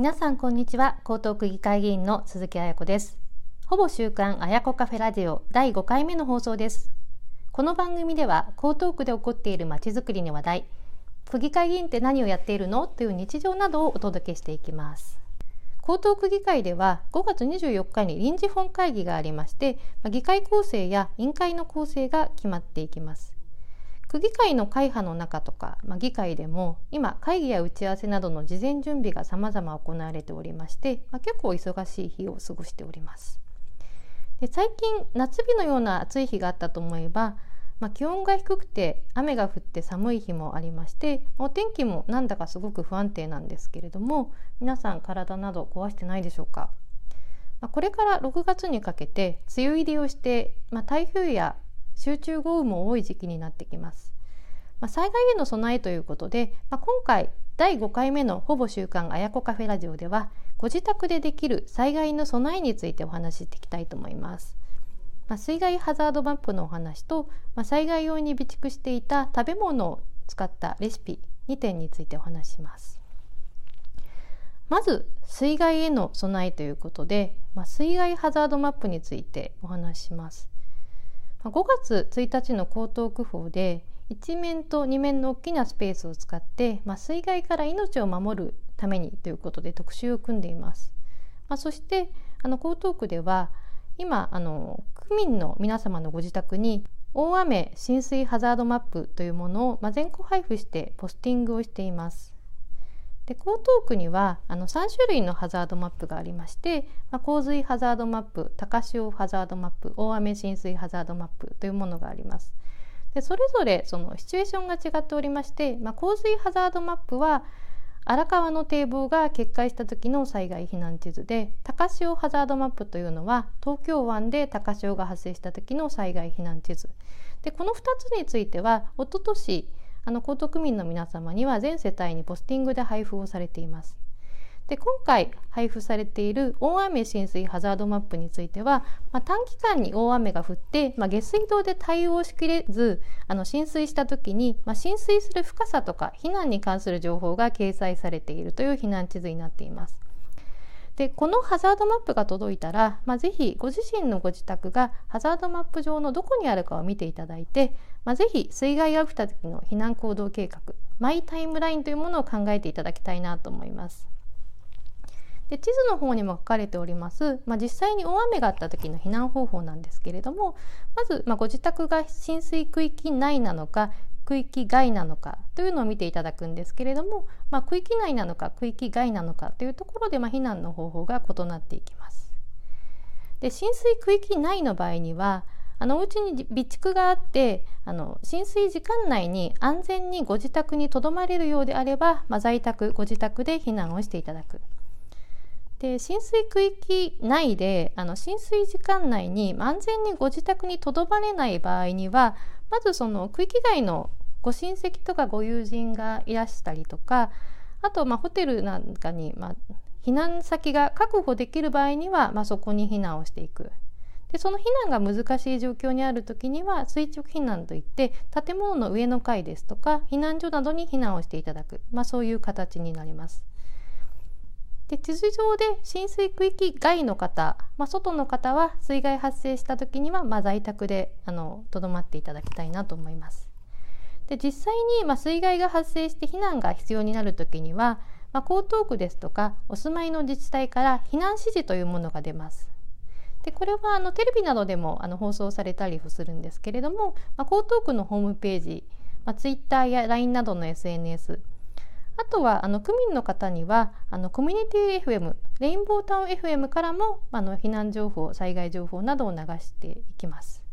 皆さんこんにちは。江東区議会議員の鈴木彩子です。ほぼ週刊彩子カフェラジオ第5回目の放送です。この番組では江東区で起こっているまちづくりの話題。区議会議員って何をやっているの？という日常などをお届けしていきます。江東区議会では5月24日に臨時本会議がありまして議会構成や委員会の構成が決まっていきます。区議会の会派の中とか、まあ、議会でも今会議や打ち合わせなどの事前準備が様々行われておりまして、まあ、結構忙しい日を過ごしております。で最近夏日のような暑い日があったと思えば、まあ、気温が低くて雨が降って寒い日もありましてお天気もなんだかすごく不安定なんですけれども皆さん体など壊してないでしょうか。まこれから6月にかけて梅雨入りをして、まあ、台風や集中豪雨も多い時期になってきます。まあ、災害への備えということで、まあ、今回第5回目のほぼ週刊あやこカフェラジオではご自宅でできる災害の備えについてお話ししていきたいと思います。まあ、水害ハザードマップのお話と、まあ、災害用に備蓄していた食べ物を使ったレシピ2点についてお話します。まず水害への備えということで、まあ、水害ハザードマップについてお話しします。5月1日の江東区法で1面と2面の大きなスペースを使って、まあ、水害から命を守るためにということで特集を組んでいます。まあ、そしてあの江東区では今あの区民の皆様のご自宅に大雨浸水ハザードマップというものを、まあ、全校配布してポスティングをしています。で江東区にはあの3種類のハザードマップがありまして、まあ、洪水ハザードマップ高潮ハザードマップ大雨浸水ハザードマップというものがあります。でそれぞれそのシチュエーションが違っておりまして、まあ、洪水ハザードマップは荒川の堤防が決壊した時の災害避難地図で高潮ハザードマップというのは東京湾で高潮が発生した時の災害避難地図でこの2つについてはおととしあの江東区民の皆様には全世帯にポスティングで配布をされています。で今回配布されている大雨浸水ハザードマップについては、まあ、短期間に大雨が降って、まあ、下水道で対応しきれずあの浸水した時に、まあ、浸水する深さとか避難に関する情報が掲載されているという避難地図になっています。でこのハザードマップが届いたら、まあ、ぜひご自身のご自宅がハザードマップ上のどこにあるかを見ていただいて、まあ、ぜひ水害が起きた時の避難行動計画マイタイムラインというものを考えていただきたいなと思います。で地図の方にも書かれております、まあ、実際に大雨があった時の避難方法なんですけれどもまず、まあ、ご自宅が浸水区域内なのか区域外なのかというのを見ていただくんですけれども、まあ、区域内なのか区域外なのかというところで、まあ、避難の方法が異なっていきます。で浸水区域内の場合にはあのお家に備蓄があってあの浸水時間内に安全にご自宅にとどまれるようであれば、まあ、在宅ご自宅で避難をしていただく。で浸水区域内であの浸水時間内に安全にご自宅にとどまれない場合にはまずその区域外のご親戚とかご友人がいらしたりとかあとまあホテルなんかにまあ避難先が確保できる場合にはまあそこに避難をしていくでその避難が難しい状況にある時には垂直避難といって建物の上の階ですとか避難所などに避難をしていただく、まあ、そういう形になります。で地図上で浸水区域外の方、まあ、外の方は水害発生した時にはまあ在宅でとどまっていただきたいなと思います。で実際にまあ水害が発生して避難が必要になる時には、まあ、江東区ですとかお住まいの自治体から避難指示というものが出ます。でこれはあのテレビなどでもあの放送されたりするんですけれども、まあ、江東区のホームページ、まあ、ツイッターや LINE などの SNS あとはあの区民の方にはあのコミュニティ FM レインボータウン FM からもあの避難情報災害情報などを流していきます。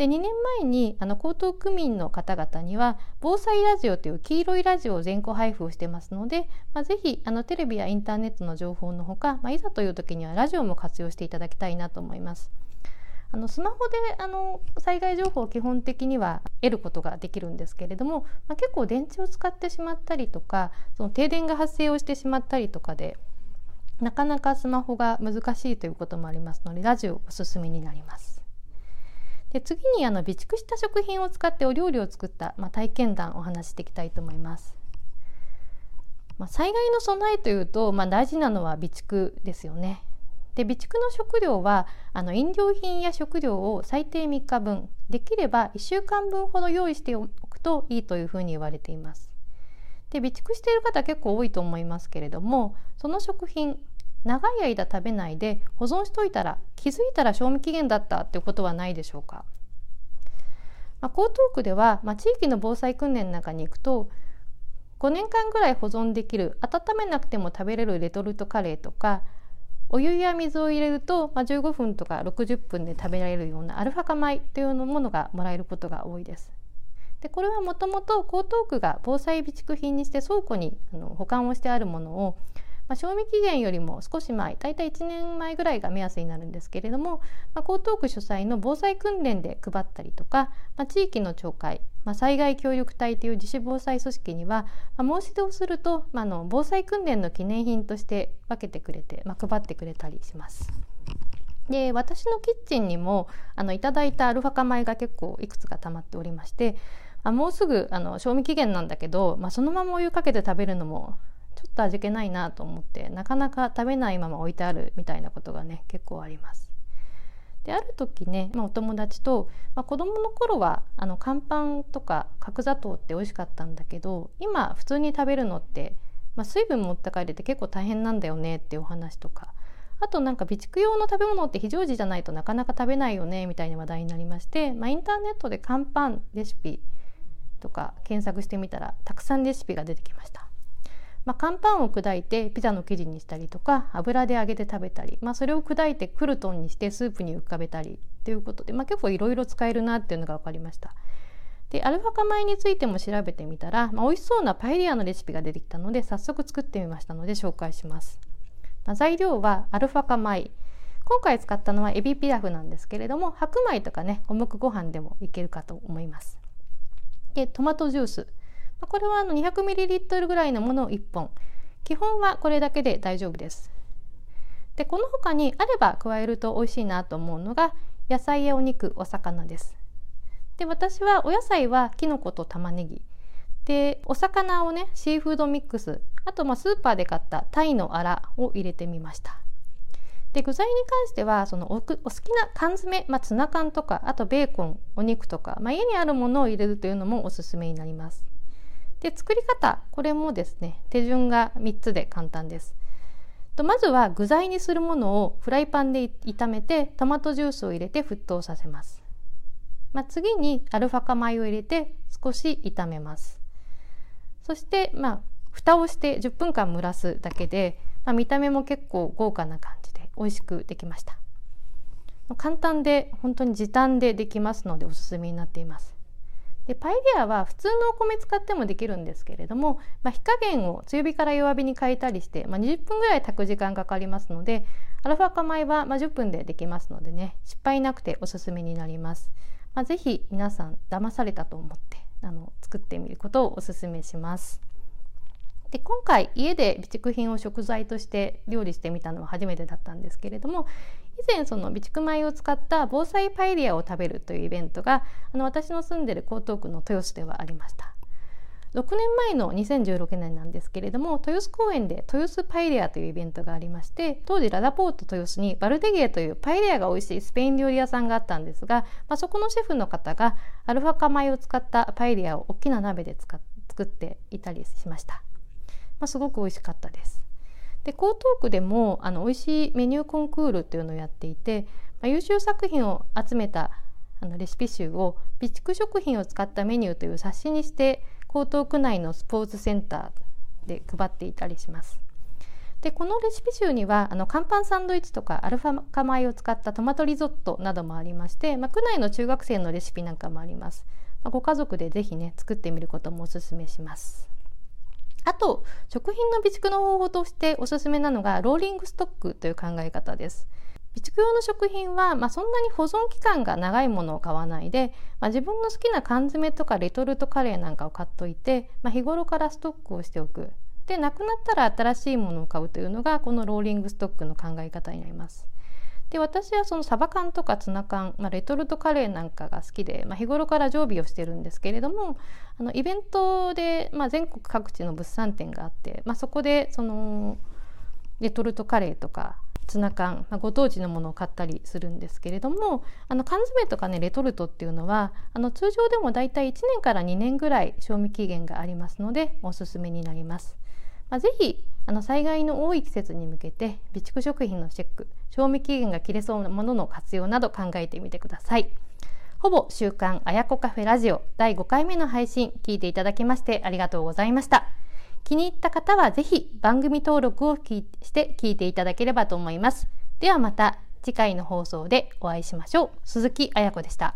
で2年前にあの江東区民の方々には防災ラジオという黄色いラジオを全校配布をしてますので、まあ、ぜひあのテレビやインターネットの情報のほか、まあ、いざという時にはラジオも活用していただきたいなと思います。あのスマホであの災害情報を基本的には得ることができるんですけれども、まあ、結構電池を使ってしまったりとかその停電が発生をしてしまったりとかでなかなかスマホが難しいということもありますのでラジオおすすめになります。で次にあの備蓄した食品を使ってお料理を作った、まあ、体験談をお話していきたいと思います。まあ、災害の備えというと、まあ、大事なのは備蓄ですよね。で備蓄の食料はあの飲料品や食料を最低3日分できれば1週間分ほど用意しておくといいというふうに言われています。で備蓄している方結構多いと思いますけれどもその食品長い間食べないで保存しといたら気づいたら賞味期限だったっていうことはないでしょうか。まあ、江東区では、まあ、地域の防災訓練の中に行くと5年間ぐらい保存できる温めなくても食べれるレトルトカレーとかお湯や水を入れると、まあ、15分とか60分で食べられるようなアルファ化米というものがもらえることが多いです。でこれはもともと江東区が防災備蓄品にして倉庫にあの保管をしてあるものをまあ、賞味期限よりも少し前大体1年前ぐらいが目安になるんですけれども、まあ、江東区主催の防災訓練で配ったりとか、まあ、地域の町会、まあ、災害協力隊という自主防災組織には、まあ、申し出をすると、まあ、の防災訓練の記念品として分けてくれて、まあ、配ってくれたりします。で私のキッチンにもあのいただいたアルファ化米が結構いくつか溜まっておりましてあもうすぐあの賞味期限なんだけど、まあ、そのままお湯かけて食べるのもちょっと味気ないなと思ってなかなか食べないまま置いてあるみたいなことがね結構あります。である時ね、まあ、お友達と、まあ、子供の頃はあの乾パンとか角砂糖って美味しかったんだけど今普通に食べるのって、まあ、水分持って帰れて結構大変なんだよねっていうお話とかあとなんか備蓄用の食べ物って非常時じゃないとなかなか食べないよねみたいな話題になりまして、まあ、インターネットで乾パンレシピとか検索してみたらたくさんレシピが出てきました。まあ、乾パンを砕いてピザの生地にしたりとか油で揚げて食べたり、まあ、それを砕いてクルトンにしてスープに浮かべたりということで、まあ、結構いろいろ使えるなっていうのが分かりました。でアルファ化米についても調べてみたら、まあ、美味しそうなパエリアのレシピが出てきたので早速作ってみましたので紹介します。まあ、材料はアルファ化米今回使ったのはエビピラフなんですけれども白米とかね五目ご飯でもいけるかと思います。でトマトジュースこれはあの 200ml ぐらいのものを1本。基本はこれだけで大丈夫です。でこの他にあれば加えると美味しいなと思うのが野菜やお肉お魚です。で私はお野菜はきのこと玉ねぎ。でお魚をねシーフードミックスあとまあスーパーで買ったタイのアラを入れてみました。で具材に関してはそのお好きな缶詰、まあ、ツナ缶とかあとベーコンお肉とか、まあ、家にあるものを入れるというのもおすすめになります。で作り方これもですね手順が3つで簡単です。とまずは具材にするものをフライパンで炒めてトマトジュースを入れて沸騰させます、まあ、次にアルファ化米を入れて少し炒めます。そしてまあ蓋をして10分間蒸らすだけで、まあ、見た目も結構豪華な感じで美味しくできました。簡単で本当に時短でできますのでおすすめになっています。でパエリアは普通のお米使ってもできるんですけれども、まあ、火加減を強火から弱火に変えたりして、まあ、20分ぐらい炊く時間かかりますのでアルファ化米はま10分でできますのでね失敗なくておすすめになります。まあ、ぜひ皆さん騙されたと思ってあの作ってみることをおすすめします。で今回家で備蓄品を食材として料理してみたのは初めてだったんですけれども以前その備蓄米を使った防災パエリアを食べるというイベントがあの私の住んでる江東区の豊洲ではありました。6年前の2016年なんですけれども豊洲公園で豊洲パエリアというイベントがありまして当時ラダポート豊洲にバルデゲーというパエリアが美味しいスペイン料理屋さんがあったんですが、まあ、そこのシェフの方がアルファ化米を使ったパエリアを大きな鍋で作っていたりしました、まあ、すごく美味しかったですで江東区でもあの美味しいメニューコンクールっていうのをやっていて、まあ、優秀作品を集めたあのレシピ集を備蓄食品を使ったメニューという冊子にして江東区内のスポーツセンターで配っていたりします。でこのレシピ集にはあの乾パンサンドイッチとかアルファ化米を使ったトマトリゾットなどもありまして、まあ、区内の中学生のレシピなんかもあります。まあ、ご家族でぜひね作ってみることもおすすめします。あと食品の備蓄の方法としておすすめなのがローリングストックという考え方です。備蓄用の食品は、まあ、そんなに保存期間が長いものを買わないで、まあ、自分の好きな缶詰とかレトルトカレーなんかを買っといて、まあ、日頃からストックをしておくでなくなったら新しいものを買うというのがこのローリングストックの考え方になります。で私はそのサバ缶とかツナ缶、まあ、レトルトカレーなんかが好きで、まあ、日頃から常備をしてるんですけれどもあのイベントで、まあ、全国各地の物産展があって、まあ、そこでそのレトルトカレーとかツナ缶、まあ、ご当地のものを買ったりするんですけれどもあの缶詰とかねレトルトっていうのはあの通常でもだいたい1年から2年ぐらい賞味期限がありますのでおすすめになります。まあ、ぜひあの災害の多い季節に向けて備蓄食品のチェック賞味期限が切れそうなものの活用など考えてみてください。ほぼ週刊あやこカフェラジオ第5回目の配信聞いていただきましてありがとうございました。気に入った方はぜひ番組登録をして聞いていただければと思います。ではまた次回の放送でお会いしましょう。鈴木彩子でした。